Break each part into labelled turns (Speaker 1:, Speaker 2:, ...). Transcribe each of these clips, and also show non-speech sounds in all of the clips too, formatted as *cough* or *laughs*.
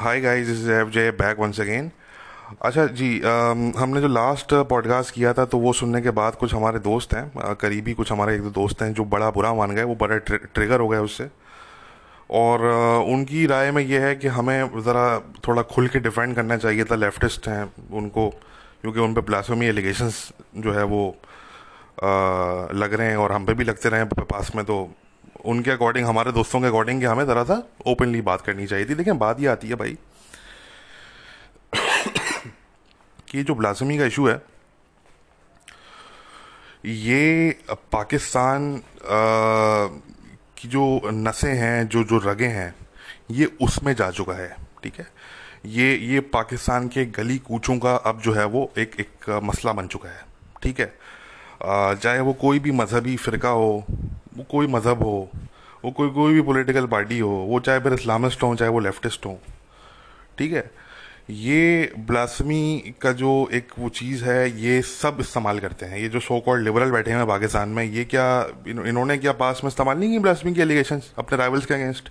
Speaker 1: Hi guys is F J back once again अच्छा जी अम, हमने जो लास्ट पॉडकास्ट किया था तो वो सुनने के बाद कुछ हमारे दोस्त हैं करीबी कुछ हमारे एक दो दोस्त हैं जो बड़ा बुरा मान गए वो बड़ा ट्रि, ट्रिगर हो गए उससे। और अ, उनकी राय में ये है कि हमें ज़रा थोड़ा खुल के डिफेंड करना चाहिए था लेफ्टिस्ट हैं उनको क्योंकि उन पर ब्लास्फेमी एलिगेशंस जो है वो अ, लग रहे हैं और हम पे भी लगते रहे हैं पास में तो उनके अकॉर्डिंग हमारे दोस्तों के अकॉर्डिंग हमें ज़रा सा ओपनली बात करनी चाहिए थी। लेकिन बात ये आती है भाई कि जो ब्लासमी का इशू है, ये पाकिस्तान की जो नसें हैं, जो जो रगे हैं, ये उसमें जा चुका है, ठीक है? ये ये पाकिस्तान के गली कूचों का अब जो है वो एक एक मसला बन चुका है, ठीक है? चाहे वो कोई भी मजहबी फ़िरका हो वो कोई मज़हब हो वो कोई कोई भी पॉलिटिकल पार्टी हो वो चाहे फिर इस्लामिस्ट हो चाहे वो लेफ्टिस्ट हो ठीक है? ये ब्लासमी का जो एक वो चीज़ है ये सब इस्तेमाल करते हैं। ये जो सो कॉल्ड लिबरल बैठे हैं पाकिस्तान में ये क्या इन, इन्होंने क्या पास में इस्तेमाल नहीं की ब्लासमी की एलिगेशन अपने राइवल्स के अगेंस्ट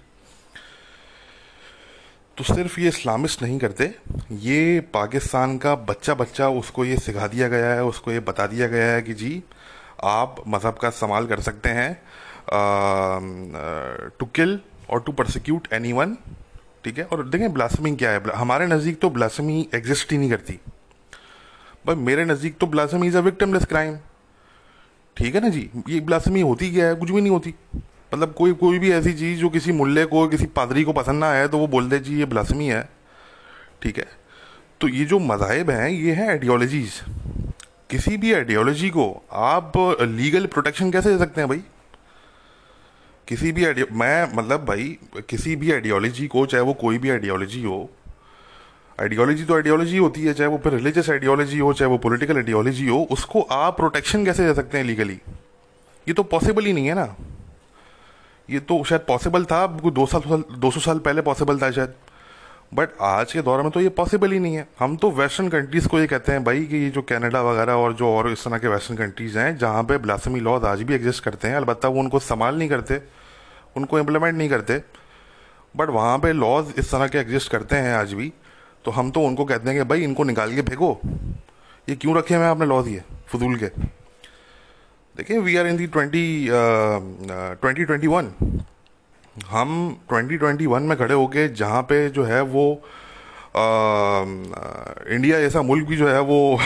Speaker 1: तो सिर्फ़ ये इस्लामिस्ट नहीं करते ये पाकिस्तान का बच्चा बच्चा उसको ये सिखा दिया गया है उसको ये बता दिया गया है कि जी आप मज़हब का इस्तेमाल कर सकते हैं टू किल और टू परसिक्यूट एनी वन ठीक है? और देखें ब्लासमी क्या है? हमारे नज़दीक तो ब्लासमी एग्जिस्ट ही नहीं करती। भाई, मेरे नज़दीक तो blasphemy is a victimless crime ठीक है ना जी? ये ब्लासमी होती क्या है? कुछ भी नहीं होती। मतलब कोई कोई भी ऐसी चीज़ जो किसी मुल्ले को, किसी पादरी को पसंद ना आए तो वो बोल दे, जी, ये ब्लासमी है। ठीक है? तो ये जो मज़ाहब हैं, ये हैं आइडियोलॉजीज़ किसी भी आइडियोलॉजी को आप लीगल प्रोटेक्शन कैसे दे सकते हैं भाई? किसी भी मैं मतलब भाई, किसी भी आइडियोलॉजी को, चाहे वो कोई भी आइडियोलॉजी हो आइडियोलॉजी तो आइडियोलॉजी होती है, चाहे वो फिर रिलीजियस आइडियोलॉजी हो, चाहे वो पॉलिटिकल आइडियोलॉजी हो, उसको आप प्रोटेक्शन कैसे दे सकते हैं लीगली ये तो पॉसिबल ही नहीं है ना। ये तो शायद पॉसिबल था दो साल, दो सौ साल पहले पॉसिबल था शायद। बट आज के दौर में तो ये पॉसिबल ही नहीं है। हम तो वेस्टर्न कंट्रीज़ को ये कहते हैं भाई कि ये जो कनाडा वगैरह और जो और इस तरह के वेस्टर्न कंट्रीज़ हैं, जहाँ पे ब्लासमी लॉज आज भी एग्जिस्ट करते हैं, अलबत्त वो उनको संभाल नहीं करते, उनको इम्प्लीमेंट नहीं करते। बट वहाँ पे लॉज इस तरह के एग्जिस्ट करते हैं आज भी तो हम तो उनको कहते हैं कि भाई इनको निकाल के फेंको। ये क्यों रखे हैं आपने लॉज ये, फजूल के? देखिए we are in the twenty twenty twenty one हम 2021 में खड़े होके जहाँ पे जो है वो आ, इंडिया जैसा मुल्क भी जो है वो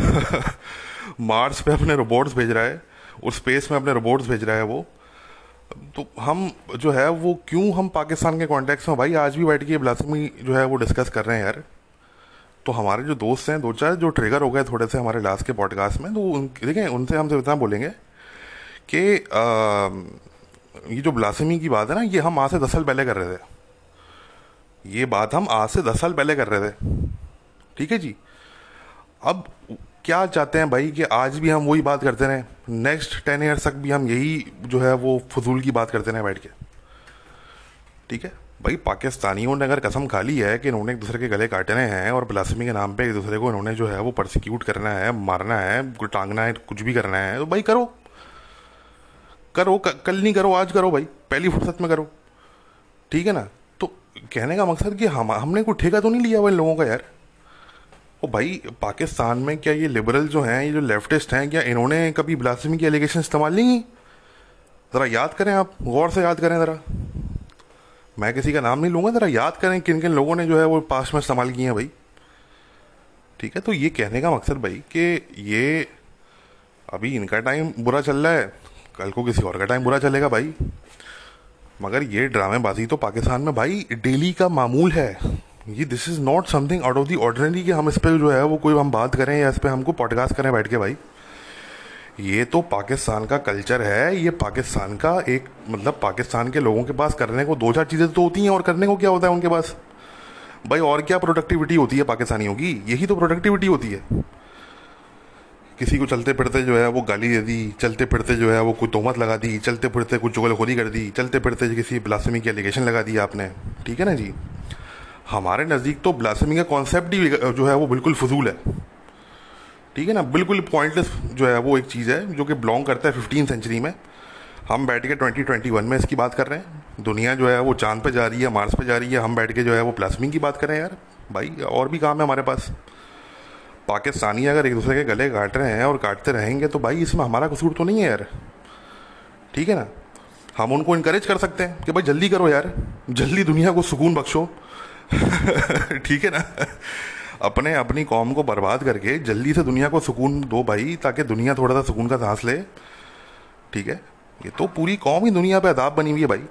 Speaker 1: *laughs* मार्स पे अपने रोबोट्स भेज रहा है और स्पेस में अपने रोबोट्स भेज रहा है वो। तो हम जो है वो क्यों हम पाकिस्तान के कॉन्टेक्स्ट में भाई आज भी बैठ के ब्लासमी जो है वो डिस्कस कर रहे हैं यार। तो हमारे जो दोस्त हैं दो चार जो ट्रिगर हो गए थोड़े से हमारे लास्ट के पॉडकास्ट में तो उन देखें उनसे हमसे इतना बोलेंगे कि ये जो ब्लासमी की बात है ना, ये हम आज से दस साल पहले कर रहे थे। ये बात हम आज से दस साल पहले कर रहे थे। ठीक है जी? अब क्या चाहते हैं भाई कि आज भी हम वही बात करते रहें? नेक्स्ट टेन ईयर्स तक भी हम यही जो है वो फजूल की बात करते रहें बैठ के। ठीक है? भाई पाकिस्तानियों ने अगर कसम खा ली है कि इन्होंने एक दूसरे के गले काटने हैं और ब्लासमी के नाम पे एक दूसरे को इन्होंने जो है वो परसिक्यूट करना है, मारना है टांगना है, कुछ भी करना है तो भाई करो। करो कल नहीं करो, आज करो भाई, पहली फुर्सत में करो। ठीक है ना? तो कहने का मकसद कि हम, हमने कोई ठेका तो नहीं लिया हुआ इन लोगों का यार? ओ भाई, पाकिस्तान में क्या ये लिबरल जो हैं, ये जो लेफ्टिस्ट हैं, क्या इन्होंने कभी ब्लासमी की एलिगेशन इस्तेमाल नहीं की? ज़रा याद करें आप, गौर से याद करें ज़रा। मैं किसी का नाम नहीं लूँगा, ज़रा याद करें किन किन लोगों ने जो है वो पास में इस्तेमाल किए हैं भाई। ठीक है तो ये कहने का मकसद भाई कि ये, अभी इनका टाइम बुरा चल रहा है कल को किसी और का टाइम बुरा चलेगा भाई। मगर ये ड्रामेबाजी तो पाकिस्तान में भाई, डेली का मामूल है। ये this is not something out of the ordinary कि हम इस पर जो है, वो कोई हम बात करें या इस पर हमको पॉडकास्ट करें बैठ के भाई। ये तो पाकिस्तान का कल्चर है, ये पाकिस्तान का एक मतलब पाकिस्तान के लोगों के पास करने को दो चार चीज़ें तो होती हैं और करने को क्या होता है उनके पास? भाई और क्या प्रोडक्टिविटी होती है पाकिस्तानियों की? यही तो प्रोडक्टिविटी होती है। किसी को चलते फिरते जो है वो गाली दे दी, चलते फिरते जो है वो कोई तोहमत लगा दी, चलते फिरते कुछ चुगलखोरी कर दी, चलते फिरते किसी ब्लासमी की एलिगेशन लगा दी आपने। ठीक है ना जी? हमारे नज़दीक तो ब्लासमी का कॉन्सेप्ट ही जो है वो बिल्कुल फजूल है। ठीक है ना? बिल्कुल पॉइंटलेस जो है वो एक चीज़ है जो कि बिलोंग करता है फिफ्टीन सेंचुरी में। हम बैठ के ट्वेंटी ट्वेंटी वन में इसकी बात कर रहे हैं। दुनिया जो है वो चाँद पे जा रही है मार्स पे जा रही है। हम बैठ के जो है वो प्लास्मिंग की बात करें यार। भाई, और भी काम है हमारे पास। पाकिस्तानी अगर एक दूसरे के गले काट रहे हैं और काटते रहेंगे तो भाई इसमें हमारा कसूर तो नहीं है यार। ठीक है ना? हम उनको इनक्रेज कर सकते हैं कि भाई जल्दी करो यार, जल्दी दुनिया को सुकून बख्शो। *laughs* ठीक है ना? अपने अपनी कौम को बर्बाद करके जल्दी से दुनिया को सुकून दो भाई, ताकि दुनिया थोड़ा सा सुकून का सांस ले। ठीक है? ये तो पूरी कौम ही दुनिया पे अदाब बनी हुई है भाई।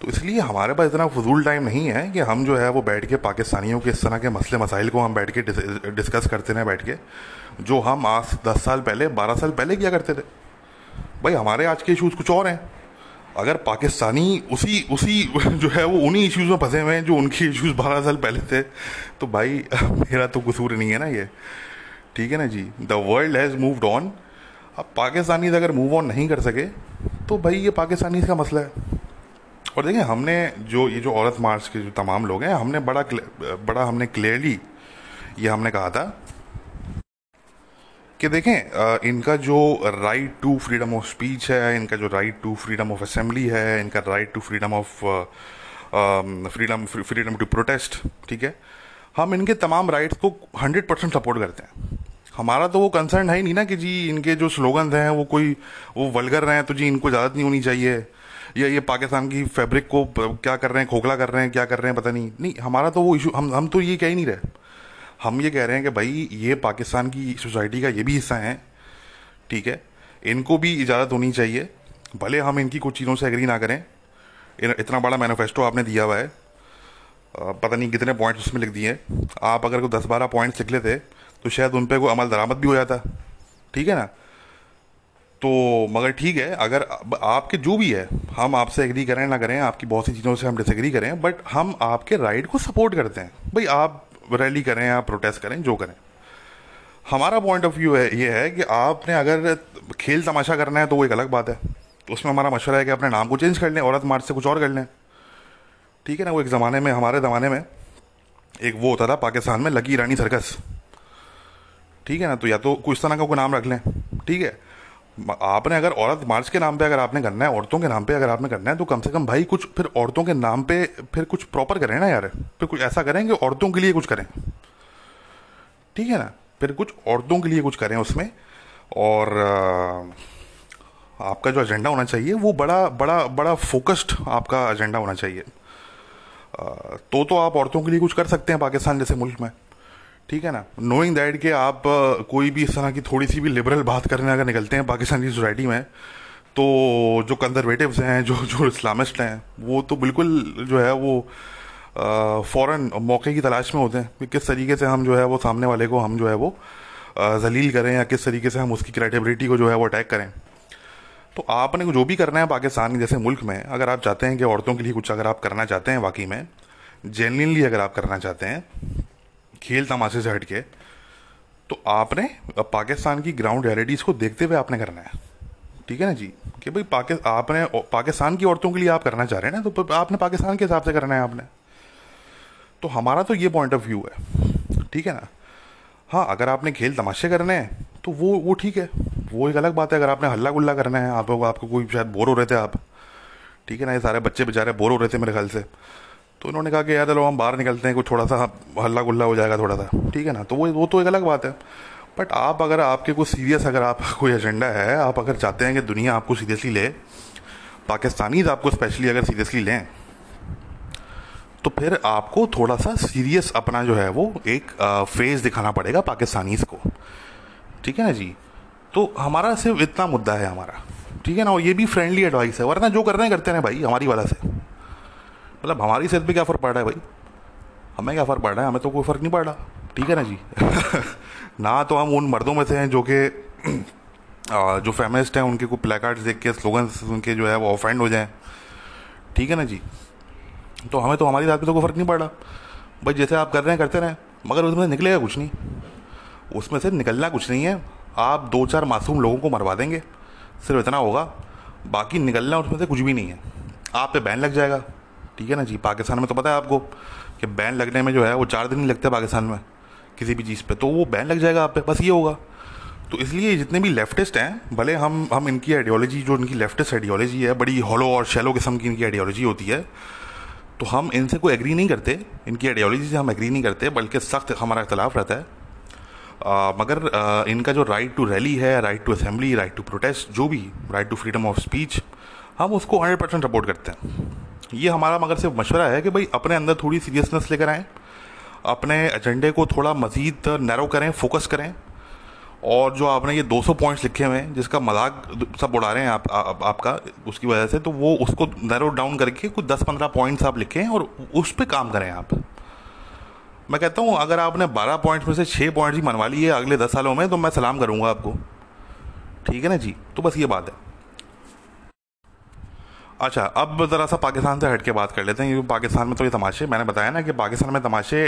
Speaker 1: तो इसलिए हमारे पास इतना फजूल टाइम नहीं है कि हम जो है वो बैठ के पाकिस्तानियों के इस तरह के मसले, मसाइल को हम बैठ के डिस्कस करते रहे बैठ के, जो हम आज दस साल पहले, बारह साल पहले किया करते थे। भाई, हमारे आज के इशूज़ कुछ और हैं। अगर पाकिस्तानी उसी उसी *laughs* जो है वो उन्हीं इश्यूज़ में फंसे हुए हैं जो उनके इश्यूज़ बारह साल पहले थे तो भाई, *laughs* मेरा तो कसूर नहीं है ना ये। ठीक है ना जी? The world has moved on अब पाकिस्तानी अगर मूव ऑन नहीं कर सके तो भाई, ये पाकिस्तानी का मसला है। और देखिए, हमने जो, ये जो औरत मार्च के जो तमाम लोग हैं, हमने बड़ा बड़ा हमने क्लियरली ये हमने कहा था कि देखें इनका जो right to freedom of speech है, इनका जो right to freedom of assembly है, इनका right to freedom of freedom freedom to protest ठीक है? हम इनके तमाम राइट्स को हंड्रेड परसेंट सपोर्ट करते हैं। हमारा तो वो कंसर्न है ही नहीं ना कि जी, इनके जो स्लोगन्स हैं, वो कोई, वो वलगर रहे हैं तो जी, इनको इजाज़त नहीं होनी चाहिए। या ये पाकिस्तान की फैब्रिक को क्या कर रहे हैं, खोखला कर रहे हैं, क्या कर रहे हैं, पता नहीं। नहीं, हमारा तो वो इशू हम हम तो ये कह ही नहीं रहे। हम ये कह रहे हैं कि भाई, ये पाकिस्तान की सोसाइटी का ये भी हिस्सा है, ठीक है? इनको भी इजाज़त होनी चाहिए। भले हम इनकी कुछ चीज़ों से एग्री ना करें। इतना बड़ा मैनिफेस्टो आपने दिया हुआ है। पता नहीं कितने पॉइंट्स उसमें लिख दिए आप अगर कोई दस बारह पॉइंट्स लिख लेते तो शायद उन पर कोई अमल दरामद भी हो जाता। ठीक है ना? तो मगर ठीक है, अगर आपके जो भी है, हम आपसे एग्री करें ना करें, आपकी बहुत सी चीज़ों से हम डिसएग्री करें बट हम आपके राइट को सपोर्ट करते हैं। भाई आप रैली करें, आप प्रोटेस्ट करें, जो करें। हमारा पॉइंट ऑफ़ व्यू है, ये है कि आपने अगर खेल तमाशा करना है तो वो एक अलग बात है। तो उसमें हमारा मशवरा है कि अपने नाम को चेंज कर लें, औरत मार्च से कुछ और कर लें। ठीक है ना, वो एक ज़माने में, हमारे ज़माने में एक वो होता था, पाकिस्तान में लकी रानी सर्कस ठीक है ना तो या तो कुछ तरह का कोई नाम रख लें। ठीक है आपने अगर औरत मार्च के नाम पे अगर आपने करना है, औरतों के नाम पे अगर आपने करना है तो कम से कम भाई कुछ, फिर औरतों के नाम पे फिर कुछ प्रॉपर करें ना यार। फिर कुछ ऐसा करें कि औरतों के लिए कुछ करें। ठीक है ना? फिर कुछ औरतों के लिए कुछ करें उसमें। और आपका जो एजेंडा होना चाहिए, वो बड़ा बड़ा बड़ा फोकस्ड आपका एजेंडा होना चाहिए। तो तो आप औरतों के लिए कुछ कर सकते हैं पाकिस्तान जैसे मुल्क में। ठीक है ना? नोइंग दैट कि आप कोई भी इस तरह की थोड़ी सी भी लिबरल बात करने अगर निकलते हैं पाकिस्तान की सोसाइटी में तो जो कंजर्वेटिव्स हैं, जो जो इस्लामिस्ट हैं, वो तो बिल्कुल जो है वो फ़ौर मौके की तलाश में होते हैं कि किस तरीके से हम जो है वो सामने वाले को हम जो है वो जलील करें या किस तरीके से हम उसकी क्रेडिबिलिटी को जो है वो अटैक करें। तो आपने जो भी करना है पाकिस्तान जैसे मुल्क में, अगर आप चाहते हैं कि औरतों के लिए कुछ अगर आप करना चाहते हैं वाकई में जेनविनली अगर आप करना चाहते हैं खेल तमाशे से हटके तो आपने पाकिस्तान की ग्राउंड रियलिटीज़ को देखते हुए आपने करना है। ठीक है ना जी? कि भाई पाकि, आपने पाकिस्तान की औरतों के लिए आप करना चाह रहे हैं ना तो आपने पाकिस्तान के हिसाब से करना है आपने। तो हमारा तो ये पॉइंट ऑफ़ व्यू है। ठीक है ना? हाँ अगर आपने खेल तमाशे करने हैं तो वो वो ठीक है। वो एक अलग बात है, अगर आपने हल्ला गुल्ला करना है, आप, आपको कोई शायद बोर हो रहे थे आप। ठीक है ना, ये सारे बच्चे बेचारे बोर हो रहे थे मेरे ख्याल से। तो उन्होंने कहा कि, यार, चलो, हम बाहर निकलते हैं, कुछ थोड़ा सा हल्ला गुल्ला हो जाएगा थोड़ा सा। ठीक है ना? तो वो वो तो एक अलग बात है। बट आप अगर, आपके कोई सीरियस अगर आप, कोई एजेंडा है, आप अगर चाहते हैं कि दुनिया आपको सीरियसली ले, पाकिस्तानीज आपको स्पेशली अगर सीरियसली लें तो फिर आपको थोड़ा सा सीरियस अपना जो है, वो एक फ़ेज़ दिखाना पड़ेगा पाकिस्तानीज को। ठीक है ना जी? तो हमारा सिर्फ़ इतना मुद्दा है हमारा। ठीक है ना? और ये भी फ्रेंडली एडवाइस है, वरना जो कर रहे हैं, करते हैं भाई, हमारी वाला से। मतलब हमारी सेहत पे क्या फ़र्क पड़ रहा है भाई? हमें क्या फ़र्क पड़ रहा है? हमें तो कोई फ़र्क नहीं पड़ रहा। ठीक है ना जी? *laughs* ना तो हम उन मर्दों में से हैं जो कि *clears throat* जो फेमिनिस्ट हैं, उनके कोई प्लेकार्ड्स देख के स्लोगन्स उनके जो है वो ऑफेंड हो जाएँ। ठीक है ना जी? तो हमें तो हमारी बात पे तो कोई फ़र्क नहीं पड़ रहा। भाई जैसे आप कर रहे हैं, करते रहें, मगर उसमें से निकलेगा कुछ नहीं। उसमें से निकलना कुछ नहीं है। आप दो चार मासूम लोगों को मरवा देंगे। सिर्फ़ इतना होगा, बाकी निकलना उसमें से कुछ भी नहीं है। आप पे बैन लग जाएगा। ठीक है ना जी? पाकिस्तान में तो पता है आपको कि बैन लगने में जो है वो चार दिन ही लगते हैं पाकिस्तान में किसी भी चीज़ पे। तो वो बैन लग जाएगा आप पे बस ये होगा। तो इसलिए जितने भी लेफ्टिस्ट हैं भले हम हम इनकी आइडियोलॉजी जो इनकी लेफ्टिस्ट आइडियोलॉजी है बड़ी हॉलो और शैलो किस्म की इनकी आइडियोलॉजी होती है तो हम इनसे कोई एग्री नहीं करते। इनकी आइडियोलॉजी से हम एग्री नहीं करते बल्कि सख्त हमारा इख्तलाफ रहता है। आ, मगर आ, इनका जो राइट टू रैली है right to assembly right to protest जो भी right to freedom of speech हम उसको हंड्रेड परसेंट सपोर्ट करते हैं। ये हमारा मगर सिर्फ़ मशवरा है कि भाई अपने अंदर थोड़ी सीरियसनेस लेकर आएँ अपने एजेंडे को थोड़ा मज़ीद नैरो करें फोकस करें। और जो आपने ये 200 पॉइंट्स लिखे हुए हैं जिसका मज़ाक सब उड़ा रहे हैं आप, आ, आपका उसकी वजह से तो वो उसको नैरो डाउन करके कुछ 10-15 पॉइंट्स आप लिखें और उस पर काम करें आप। मैं कहता हूँ अगर आपने 12 पॉइंट्स में से 6 पॉइंट्स ही मनवा लिए अगले 10 सालों में तो मैं सलाम करूँगा आपको। ठीक है ना जी? तो बस ये बात है। अच्छा अब ज़रा सा पाकिस्तान से हट के बात कर लेते हैं क्योंकि पाकिस्तान में तो ये तमाशे मैंने बताया ना कि पाकिस्तान में तमाशे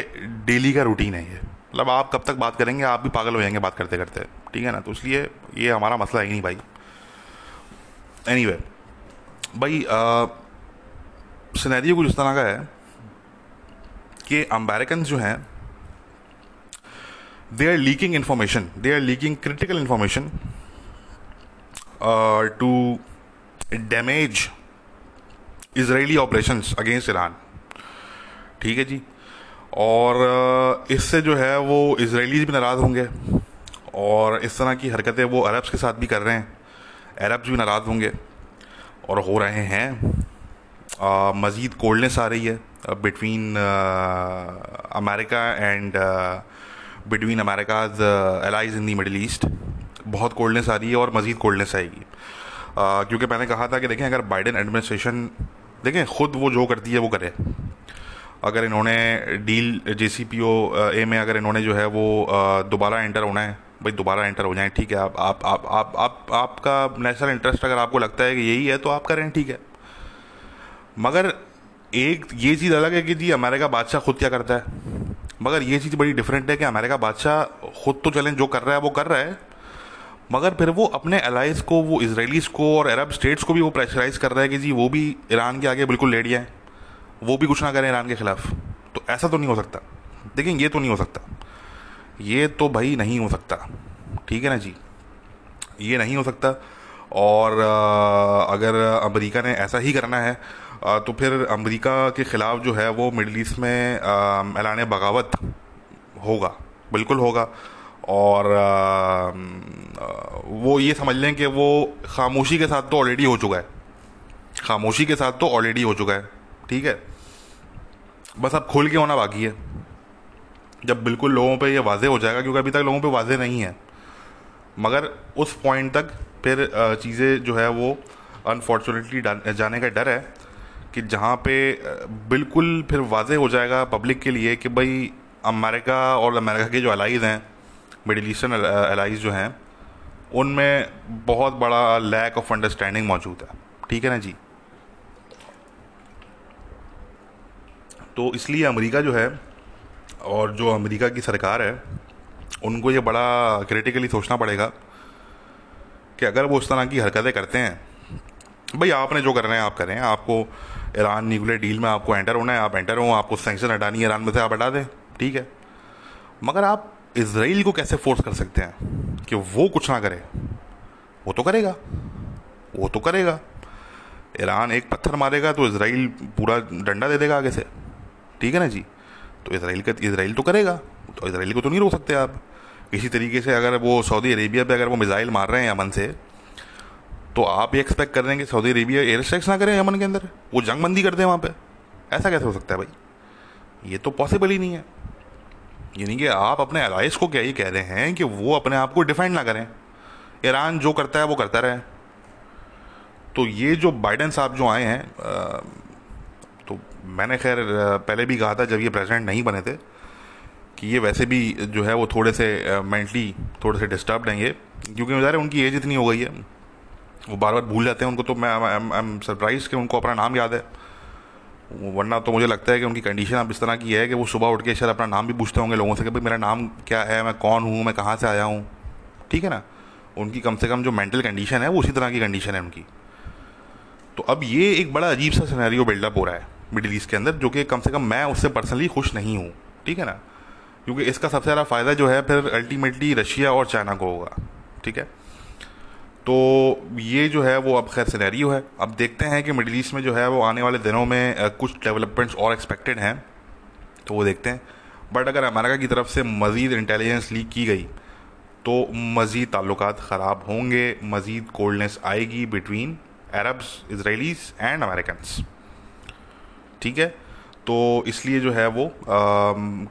Speaker 1: डेली का रूटीन है ये। मतलब आप कब तक बात करेंगे आप भी पागल हो जाएँगे बात करते करते ठीक है ना? तो इसलिए ये हमारा मसला है ही नहीं भाई। एनी anyway, भाई सिनेरियो कुछ इस तरह का है कि अमेरिकन जो हैं they are leaking information they are leaking critical information to damage Israeli operations against Iran. ठीक है जी? और इससे जो है वो इसराइलीज भी नाराज़ होंगे। और इस तरह की हरकतें वो अरब्स के साथ भी कर रहे हैं। अरब्स भी नाराज़ होंगे। और हो रहे हैं। मज़ीद कोल्डनेस आ रही है। Between America and between America's allies in the Middle East बहुत कोल्डनेस आ रही है और मज़ीद कोल्डनेस आएगी। क्योंकि मैंने कहा था कि देखें, अगर बाइडन एडमिनिस्ट्रेशन देखें खुद वो जो करती है वो करे। अगर इन्होंने डील जे सी पी ओ ए में अगर इन्होंने जो है वो दोबारा एंटर होना है भाई दोबारा एंटर हो जाए ठीक है आप आप आप आप, आप आपका नेशनल इंटरेस्ट अगर आपको लगता है कि यही है तो आप करें ठीक है। मगर एक ये चीज़ अलग है कि जी अमेरिका बादशाह खुद क्या करता है? मगर ये चीज़ बड़ी डिफरेंट है कि अमेरिका बादशाह खुद तो चलें जो कर रहा है वो कर रहा है। मगर फिर वो अपने अलाइज को, वो इसराइलीज को और अरब स्टेट्स को भी वो प्रेशराइज कर रहा है कि जी, वो भी ईरान के आगे बिल्कुल लेट जाए वो भी कुछ ना करें ईरान के ख़िलाफ़। तो ऐसा तो नहीं हो सकता। देखिए ये तो नहीं हो सकता। ये तो भाई नहीं हो सकता। ठीक है ना जी? ये नहीं हो सकता। और अगर अमेरिका ने ऐसा ही करना है तो फिर अमेरिका के ख़िलाफ़ जो है वो मिडल ईस्ट में ऐलान बगावत होगा। बिल्कुल होगा। और वो ये समझ लें कि वो खामोशी के साथ तो ऑलरेडी हो चुका है। खामोशी के साथ तो ऑलरेडी हो चुका है, ठीक है? बस अब खुल के होना बाकी है। जब बिल्कुल लोगों पे ये वाजे हो जाएगा, क्योंकि अभी तक लोगों पे वाजे नहीं है। मगर उस पॉइंट तक फिर चीज़ें जो है वो अनफॉर्चुनेटली जाने का डर है कि जहाँ पे बिल्कुल फिर वाजे हो जाएगा पब्लिक के लिए कि भाई अमेरिका और अमेरिका के जो अलाइज हैं मिडिल ईस्टर्न एलाइज जो हैं, उनमें बहुत बड़ा लैक ऑफ़ अंडरस्टैंडिंग मौजूद है। ठीक है ना जी? तो इसलिए अमेरिका जो है, और जो अमेरिका की सरकार है, उनको ये बड़ा क्रिटिकली सोचना पड़ेगा कि अगर वो उस तरह की हरकतें करते हैं, भाई आपने जो करना है, आप करें। आपको ईरान न्यूक्लियर डील में आपको एंटर होना है, आप एंटर हो, आपको सेंक्शन हटानी है, ईरान में से आप हटा दें। ठीक है? मगर आप इसराइल को कैसे फोर्स कर सकते हैं कि वो कुछ ना करे? वो तो करेगा। वो तो करेगा। ईरान एक पत्थर मारेगा तो इसराइल पूरा डंडा दे देगा आगे से। ठीक है ना जी? तो इसराइल का इसराइल तो करेगा। तो इसराइल को तो नहीं रोक सकते आप। इसी तरीके से अगर वो सऊदी अरेबिया पे अगर वो मिज़ाइल मार रहे हैं यमन से तो आप ये एक्सपेक्ट कर रहे हैं कि सऊदी अरेबिया एयर स्ट्राइक्स ना करें यमन के अंदर? वो जंग बंदी कर दें वहाँ पर ऐसा कैसे हो सकता है भाई? ये तो पॉसिबल ही नहीं है। यानी कि आप अपने अलाइस को क्या ही कह रहे हैं कि वो अपने आप को डिफेंड ना करें। ईरान जो करता है, वो करता रहे। तो ये जो बाइडन साहब जो आए हैं तो मैंने खैर पहले भी कहा था जब ये प्रेसिडेंट नहीं बने थे कि ये वैसे भी जो है वो थोड़े से मेंटली थोड़े से डिस्टर्ब हैं ये। क्योंकि ज़ाहिर उनकी एज इतनी हो गई है। वो बार बार भूल जाते हैं उनको तो मैं आई एम सरप्राइज़ कि उनको अपना नाम याद है। वरना तो मुझे लगता है कि उनकी कंडीशन अब इस तरह की है कि वो सुबह उठ के शायद अपना नाम भी पूछते होंगे लोगों से कि भाई मेरा नाम क्या है, मैं कौन हूँ, मैं कहाँ से आया हूँ। ठीक है ना? उनकी कम से कम जो मेंटल कंडीशन है, वो उसी तरह की कंडीशन है उनकी। तो अब ये एक बड़ा अजीब सा सिनेरियो बिल्डअप हो रहा है मिडिल ईस्ट के अंदर, जो कि कम से कम मैं उससे पर्सनली खुश नहीं हूँ। ठीक है ना? क्योंकि इसका सबसे ज़्यादा फ़ायदा जो है, फिर अल्टीमेटली रशिया और चाइना को होगा। ठीक है? तो ये जो है वो अब खैर सिनेरियो है। अब देखते हैं कि मिडिल ईस्ट में जो है वो आने वाले दिनों में कुछ डेवलपमेंट्स और एक्सपेक्टेड हैं तो वो देखते हैं। बट अगर अमेरिका की तरफ़ से मज़ीद इंटेलिजेंस लीक की गई तो मज़ीद ताल्लुक ख़राब होंगे मज़ीद कोल्डनेस आएगी between Arabs Israelis and American ठीक है? तो इसलिए जो है वो आ,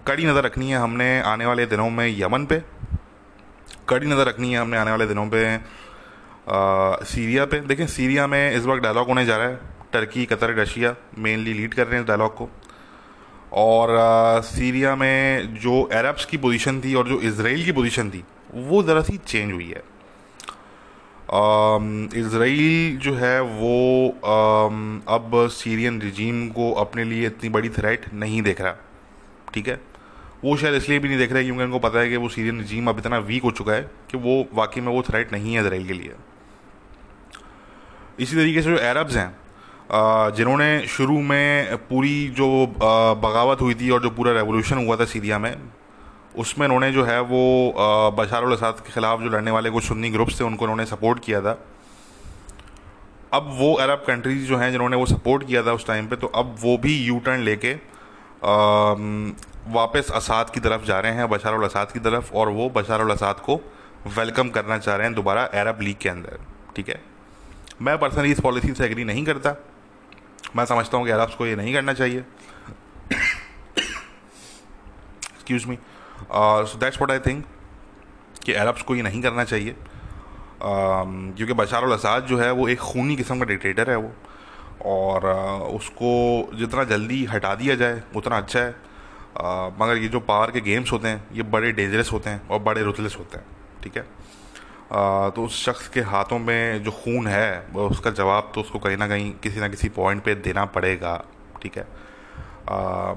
Speaker 1: कड़ी नज़र रखनी है हमने आने वाले दिनों में यमन पे। कड़ी नज़र रखनी है हमने आने वाले दिनों पे सीरिया पे देखें सीरिया में इस वक्त डायलॉग होने जा रहा है। Turkey Qatar Russia mainly lead कर रहे हैं इस डायलॉग को। और आ, सीरिया में जो अरब्स की पोजीशन थी और जो इसराइल की पोजीशन थी वो ज़रा सी चेंज हुई है। इसराइल जो है वो आ, अब सीरियन रिजीम को अपने लिए इतनी बड़ी थ्रेट नहीं देख रहा। ठीक है? वो शायद इसलिए भी नहीं देख रहा है क्योंकि उनको पता है कि वो सीरियन रिजीम अब इतना वीक हो चुका है कि वो वाकई में वो थ्रेट नहीं है इसराइल के लिए। इसी तरीके से जो अरब्स हैं जिन्होंने शुरू में पूरी जो बगावत हुई थी और जो पूरा रेवोल्यूशन हुआ था सीरिया में, उसमें उन्होंने जो है वो बशार असाद के ख़िलाफ़ जो लड़ने वाले कुछ सुन्नी ग्रुप्स थे, उनको उन्होंने सपोर्ट किया था। अब वो अरब कंट्रीज़ जो हैं, जिन्होंने वो सपोर्ट किया था उस टाइम पे तो अब वो भी यू टर्न लेके वापस असाद की तरफ़ जा रहे हैं, बशार असाद की तरफ़, और वो बशार असाद को वेलकम करना चाह रहे हैं दोबारा अरब लीग के अंदर, ठीक है? मैं पर्सनली इस पॉलिसी से एग्री नहीं करता। मैं समझता हूँ कि अरब्स को ये नहीं करना चाहिए। Excuse me so that's what I think कि अरब्स को ये नहीं करना चाहिए। Um, क्योंकि बशार असाद जो है वो एक खूनी किस्म का डिक्टेटर है वो। और uh, उसको जितना जल्दी हटा दिया जाए उतना अच्छा है। Uh, मगर ये जो पावर के गेम्स होते हैं ये बड़े डेंजरस होते हैं और बड़े रुतलेस होते हैं ठीक है? uh, तो उस शख्स के हाथों में जो खून है उसका जवाब तो उसको कहीं ना कहीं किसी ना किसी पॉइंट पे देना पड़ेगा, ठीक है?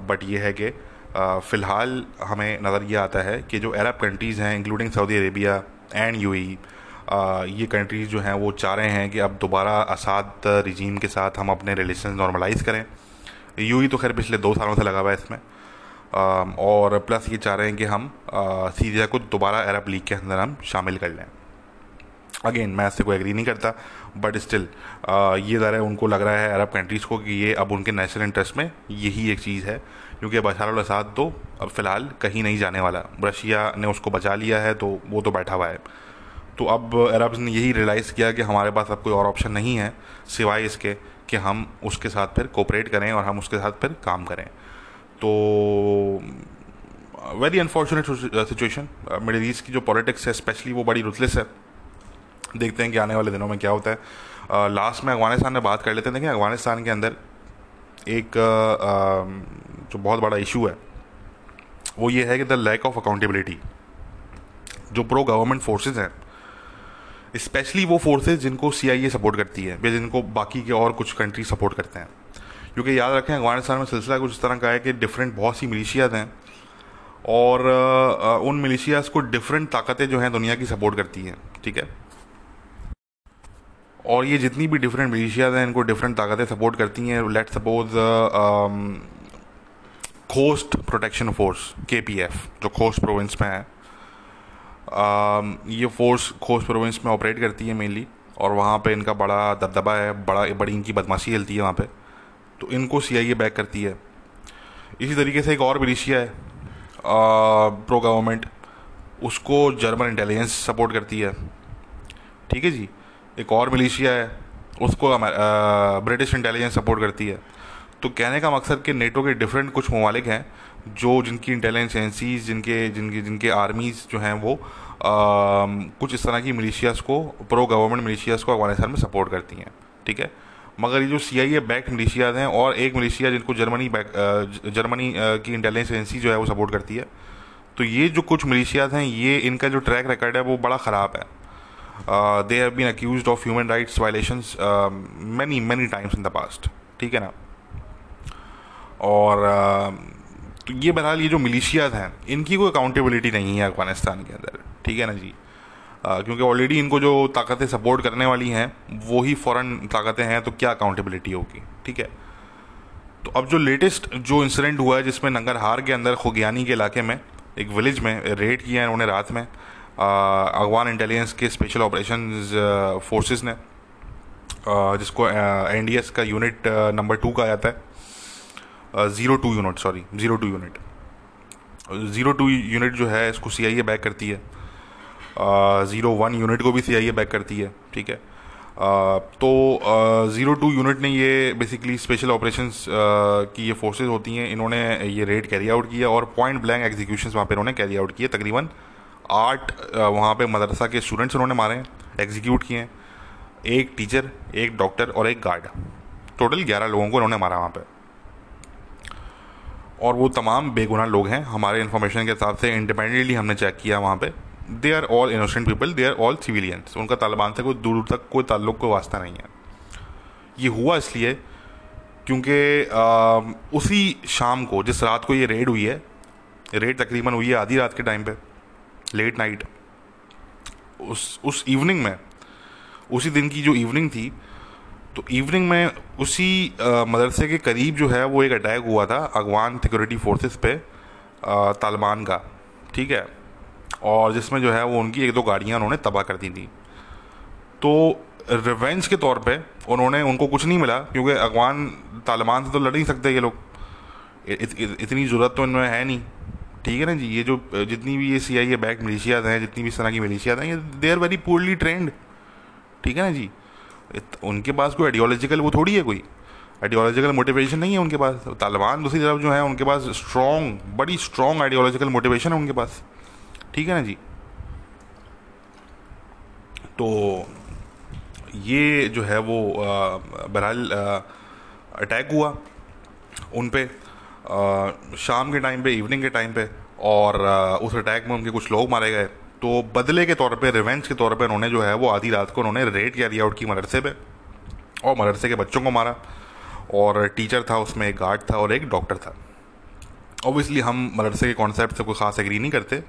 Speaker 1: बट ये है कि फ़िलहाल हमें नज़र ये आता है कि जो अरब कंट्रीज़ हैं including Saudi Arabia and you ये कंट्रीज़ जो हैं, वो चाह रहे हैं कि अब दोबारा असाद रिजीम के साथ हम अपने रिलेशन नॉर्मलाइज़ करें। यू तो खैर पिछले दो सालों से लगा हुआ है इसमें। और प्लस ये चाह रहे हैं कि हम सीरिया को दोबारा अरब लीग के अंदर हम शामिल कर लें। अगेन मैं इससे कोई एग्री नहीं करता बट स्टिल ये ज़रा उनको लग रहा है अरब कंट्रीज़ को कि ये अब उनके नेशनल इंटरेस्ट में यही एक चीज़ है, क्योंकि बशार असाद तो अब फ़िलहाल कहीं नहीं जाने वाला। रशिया ने उसको बचा लिया है तो वो तो बैठा हुआ है। तो अब अरब्स ने यही रियलाइज़ किया कि हमारे पास अब कोई और ऑप्शन नहीं है, सिवाय इसके कि हम उसके साथ फिर कोऑपरेट करें और हम उसके साथ फिर काम करें। तो very unfortunate situation Middle East की जो पॉलिटिक्स है स्पेशली वो बड़ी रुथलेस है। देखते हैं कि आने वाले दिनों में क्या होता है। लास्ट में अफ़गानिस्तान में बात कर लेते हैं। देखिए, अफ़गानिस्तान के अंदर एक जो बहुत बड़ा इशू है, वो ये है कि द लैक ऑफ़ अकाउंटेबिलिटी जो प्रो गवर्नमेंट फोर्सेज हैं स्पेशली वो फोर्सेज जिनको सी आई ए सपोर्ट करती है, या जिनको बाकी के और कुछ कंट्री सपोर्ट करते हैं। क्योंकि याद रखें, अफ़गानिस्तान में सिलसिला कुछ इस तरह का है कि डिफरेंट बहुत सी मिलिशियाज हैं और उन मिलिशियाज को डिफरेंट ताकतें जो हैं दुनिया की सपोर्ट करती हैं, ठीक है? और ये जितनी भी डिफरेंट मिलिशियाज हैं इनको डिफरेंट ताकतें सपोर्ट करती हैं। Let suppose Khost protection force K P F जो खोस्ट प्रोविंस में है। आ, ये फोर्स खोस्ट प्रोविंस में ऑपरेट करती है मेनली और वहाँ पे इनका बड़ा दबदबा है बड़ा बड़ी इनकी बदमाशी चलती है वहाँ पे। तो इनको सी आई ए बैक करती है। इसी तरीके से एक और मिलिशिया है प्रो गवर्नमेंट उसको जर्मन इंटेलिजेंस सपोर्ट करती है। ठीक है जी? एक और मिलिशिया है उसको ब्रिटिश इंटेलिजेंस सपोर्ट करती है। तो कहने का मकसद कि नेटो के डिफरेंट कुछ ममालिक हैं जो जिनकी इंटेलिजेंस एजेंसीज जिनके जिनके जिनके आर्मीज़ जो हैं वो आ, कुछ इस तरह की मिलिशियास को प्रो गवर्नमेंट मिलिशियास को अफ़गानिस्तान में सपोर्ट करती हैं ठीक है? मगर ये जो सी आई ए बैक मिलिशियाज हैं और एक मिलिशिया जिनको जर्मनी बैक जर्मनी की इंटेलिजेंस एजेंसी जो है वो सपोर्ट करती है तो ये जो कुछ मिलिशियाज हैं ये इनका जो ट्रैक रिकॉर्ड है वो बड़ा ख़राब है। They have been accuse of human rights violations many many times in the past ठीक है ना? और तो ये बहरहाल ये जो मिलिशियाज हैं इनकी कोई अकाउंटेबिलिटी नहीं है अफ़गानिस्तान के अंदर। ठीक है ना जी? आ, क्योंकि ऑलरेडी इनको जो ताकतें सपोर्ट करने वाली हैं वो ही फ़ौरन ताकतें हैं तो क्या अकाउंटेबिलिटी होगी ठीक है? तो अब जो लेटेस्ट जो इंसिडेंट हुआ है जिसमें नंगरहार के अंदर खुगियानी के इलाके में एक विलेज में रेड किया है उन्होंने रात में
Speaker 2: अगवान इंटेलिजेंस के स्पेशल ऑपरेशन फोर्सेस ने जिसको एनडीएस का यूनिट नंबर टू कहा जाता है। Zero two unit sorry zero two unit zero two unit जो है, इसको सी आई ए बैक करती है। ज़ीरो वन यूनिट को भी सी आई ए बैक करती है, ठीक है? तो ज़ीरो टू यूनिट ने ये बेसिकली स्पेशल ऑपरेशंस की ये फोर्सेस होती हैं, इन्होंने ये रेड कैरी आउट किया और पॉइंट ब्लैंक एग्जीक्यूशन वहाँ पर इन्होंने कैरी आउट किए, तकरीबन आठ वहाँ पे मदरसा के स्टूडेंट्स उन्होंने मारे हैं एग्जीक्यूट किए। हैं एक टीचर एक डॉक्टर और एक गार्ड टोटल ग्यारह लोगों को उन्होंने मारा वहाँ पे। और वो तमाम बेगुनाह लोग हैं, हमारे इन्फॉर्मेशन के हिसाब से इंडिपेंडेंटली हमने चेक किया वहाँ पे। They are all innocent people they are all civilians उनका तालिबान से कोई दूर दूर तक कोई ताल्लुक, कोई वास्ता नहीं है। ये हुआ इसलिए क्योंकि उसी शाम को, जिस रात को ये रेड हुई है रेड तकरीबन हुई है आधी रात के टाइम पे। लेट नाइट उस उस इवनिंग में उसी दिन की जो इवनिंग थी तो इवनिंग में उसी मदरसे के करीब जो है वो एक अटैक हुआ था अगवान सिक्योरिटी फोर्सेस पे तालिबान का ठीक है? और जिसमें जो है वो उनकी एक दो गाड़ियाँ उन्होंने तबाह कर दी थी। तो रिवेंज के तौर पे उन्होंने उनको कुछ नहीं मिला क्योंकि अगवान तालिबान से तो लड़ नहीं सकते ये लोग। इत, इत, इतनी ज़रूरत तो इनमें है नहीं। ठीक है ना जी ये जो जितनी भी ये सी आई ए बैक मिलिशियाज हैं जितनी भी इस तरह की मिलिशियाज हैं ये they are very poorly trained ठीक है ना जी? उनके पास कोई आइडियोलॉजिकल वो थोड़ी है कोई? आइडियोलॉजिकल मोटिवेशन नहीं है उनके पास। तालिबान दूसरी तरफ़ जो है उनके पास स्ट्रॉन्ग बड़ी स्ट्रॉन्ग आइडियोलॉजिकल मोटिवेशन है उनके पास। ठीक है ना जी? तो ये जो है वो बहरहाल अटैक हुआ उन पे। आ, शाम के टाइम पे इवनिंग के टाइम पे और उस अटैक में उनके कुछ लोग मारे गए। तो बदले के तौर पे रिवेंज के तौर पे उन्होंने जो है वो आधी रात को उन्होंने रेड कैरी आउट की मदरसे पे और मदरसे के बच्चों को मारा। और टीचर था उसमें एक गार्ड था और एक डॉक्टर था। ओबियसली हम मदरसे के कॉन्सेप्ट से कोई ख़ास एग्री नहीं करते।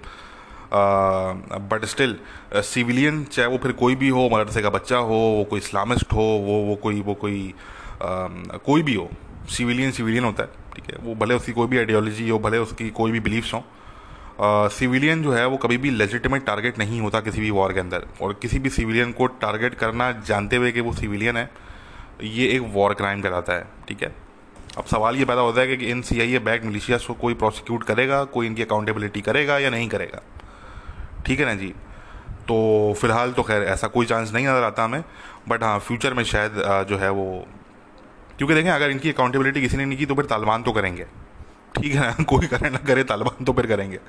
Speaker 2: बट स्टिल सिविलियन चाहे वो फिर कोई भी हो मदरसे का बच्चा हो वो कोई इस्लामिस्ट हो वो वो कोई वो कोई uh, कोई भी हो सिविलियन सिविलियन होता है। ठीक है? वो भले उसकी कोई भी आइडियोलॉजी हो, भले उसकी कोई भी बिलीफ्स हो सिविलियन जो है वो कभी भी लेजिटिमेट टारगेट नहीं होता किसी भी वॉर के अंदर। और किसी भी सिविलियन को टारगेट करना जानते हुए कि वो सिविलियन है, ये एक वॉर क्राइम कहलाता है, ठीक है? अब सवाल ये पैदा होता है कि इन सी आई ए बैक मिलिशियाज को कोई प्रोसिक्यूट करेगा, कोई इनकी अकाउंटेबिलिटी करेगा या नहीं करेगा? ठीक है ना जी? तो फ़िलहाल तो खैर ऐसा कोई चांस नहीं नज़र आता हमें बट हाँ फ्यूचर में शायद जो है वो क्योंकि देखें, अगर इनकी अकाउंटेबिलिटी किसी ने नहीं की तो फिर तालिबान तो करेंगे। ठीक है ना? *laughs* कोई करे ना करे, तालिबान तो फिर करेंगे।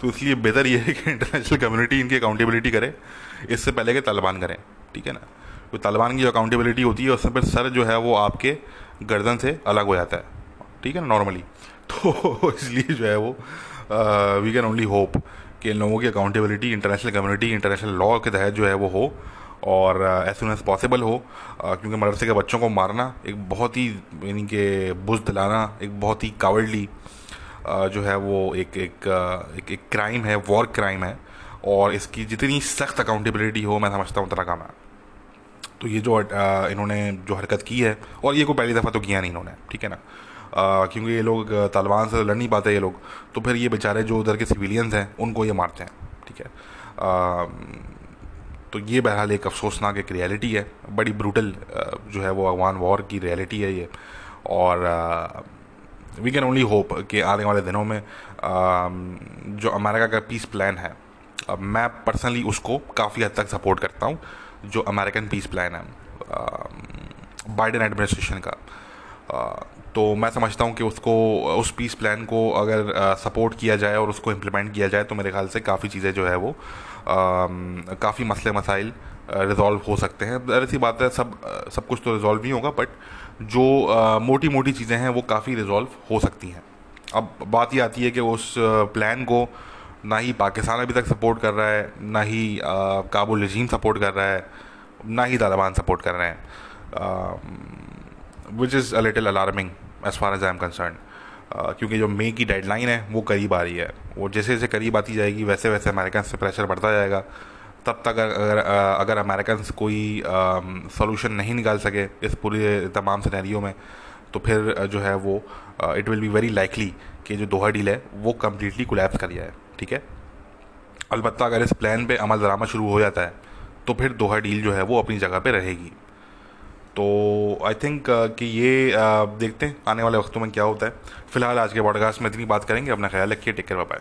Speaker 2: तो इसलिए बेहतर ये है कि इंटरनेशनल कम्युनिटी इनकी अकाउंटेबिलिटी करे। इससे पहले कि तालिबान करें, ठीक है ना? तो तालिबान की जो अकाउंटेबिलिटी होती है उसमें फिर सर जो है, वो आपके गर्दन से अलग हो जाता है, ठीक है ना? नॉर्मली *laughs* तो इसलिए जो है वो वी कैन ओनली होप कि इन लोगों की accountability international community international law के तहत जो है वो हो और एज सुन एज पॉसिबल हो uh, क्योंकि मदरसे के बच्चों को मारना एक बहुत ही यानी कि बुझ दिलाना एक बहुत ही कावर्डली uh, जो है वो एक एक uh, एक, एक क्राइम है वॉर क्राइम है। और इसकी जितनी सख्त अकाउंटेबिलिटी हो मैं समझता हूँ उतना कम है। तो ये जो इन्होंने जो हरकत की है और ये को पहली दफ़ा तो किया नहीं इन्होंने ठीक है ना? क्योंकि ये लोग तालिबान से लड़ नहीं पाते ये लोग। तो फिर ये बेचारे जो उधर के सिविलियंस हैं उनको ये मारते हैं ठीक है? आ, तो ये बहरहाल एक अफसोसनाक एक रियलिटी है। बड़ी ब्रूटल जो है वो अफगान वॉर की रियलिटी है ये। और वी कैन ओनली होप कि आने वाले दिनों में जो अमेरिका का पीस प्लान है मैं पर्सनली उसको काफ़ी हद तक सपोर्ट करता हूँ, जो अमेरिकन पीस प्लान है बाइडन एडमिनिस्ट्रेशन का। तो मैं समझता हूँ कि उसको, उस पीस प्लान को अगर सपोर्ट किया जाए और उसको इम्प्लीमेंट किया जाए तो मेरे ख्याल से काफ़ी चीज़ें जो है वो काफ़ी मसले मसाइल रिजॉल्व हो सकते हैं। ऐसी बात है, सब सब कुछ तो रिजॉल्व नहीं होगा बट जो मोटी मोटी चीज़ें हैं, वो काफ़ी रिजॉल्व हो सकती हैं। अब बात ये आती है कि उस प्लान को ना ही पाकिस्तान अभी तक सपोर्ट कर रहा है, ना ही काबुल रजीम सपोर्ट कर रहा है, ना ही तालिबान सपोर्ट कर रहे हैं। Which is a little alarming as far as I am concern क्योंकि जो मई की डेडलाइन है, वो करीब आ रही है। वो जैसे जैसे करीब आती जाएगी, वैसे वैसे अमेरिकन से प्रेशर बढ़ता जाएगा। तब तक अगर अगर अमेरिकन कोई सोल्यूशन नहीं निकाल सके इस पूरे तमाम सिनेरियो में तो फिर जो है वो it will be very likely कि जो दोहा डील है, वो कम्प्लीटली कोलैप्स कर जाए ठीक है? अलबत्त अगर इस प्लान पे अमल दरामद शुरू हो जाता है तो फिर दोहा डील जो है वो अपनी जगह पे रहेगी। तो आई थिंक कि ये uh, देखते हैं आने वाले वक्तों में क्या होता है। फ़िलहाल आज के पॉडकास्ट में इतनी बात करेंगे। अपना ख्याल रखिए। Take care bye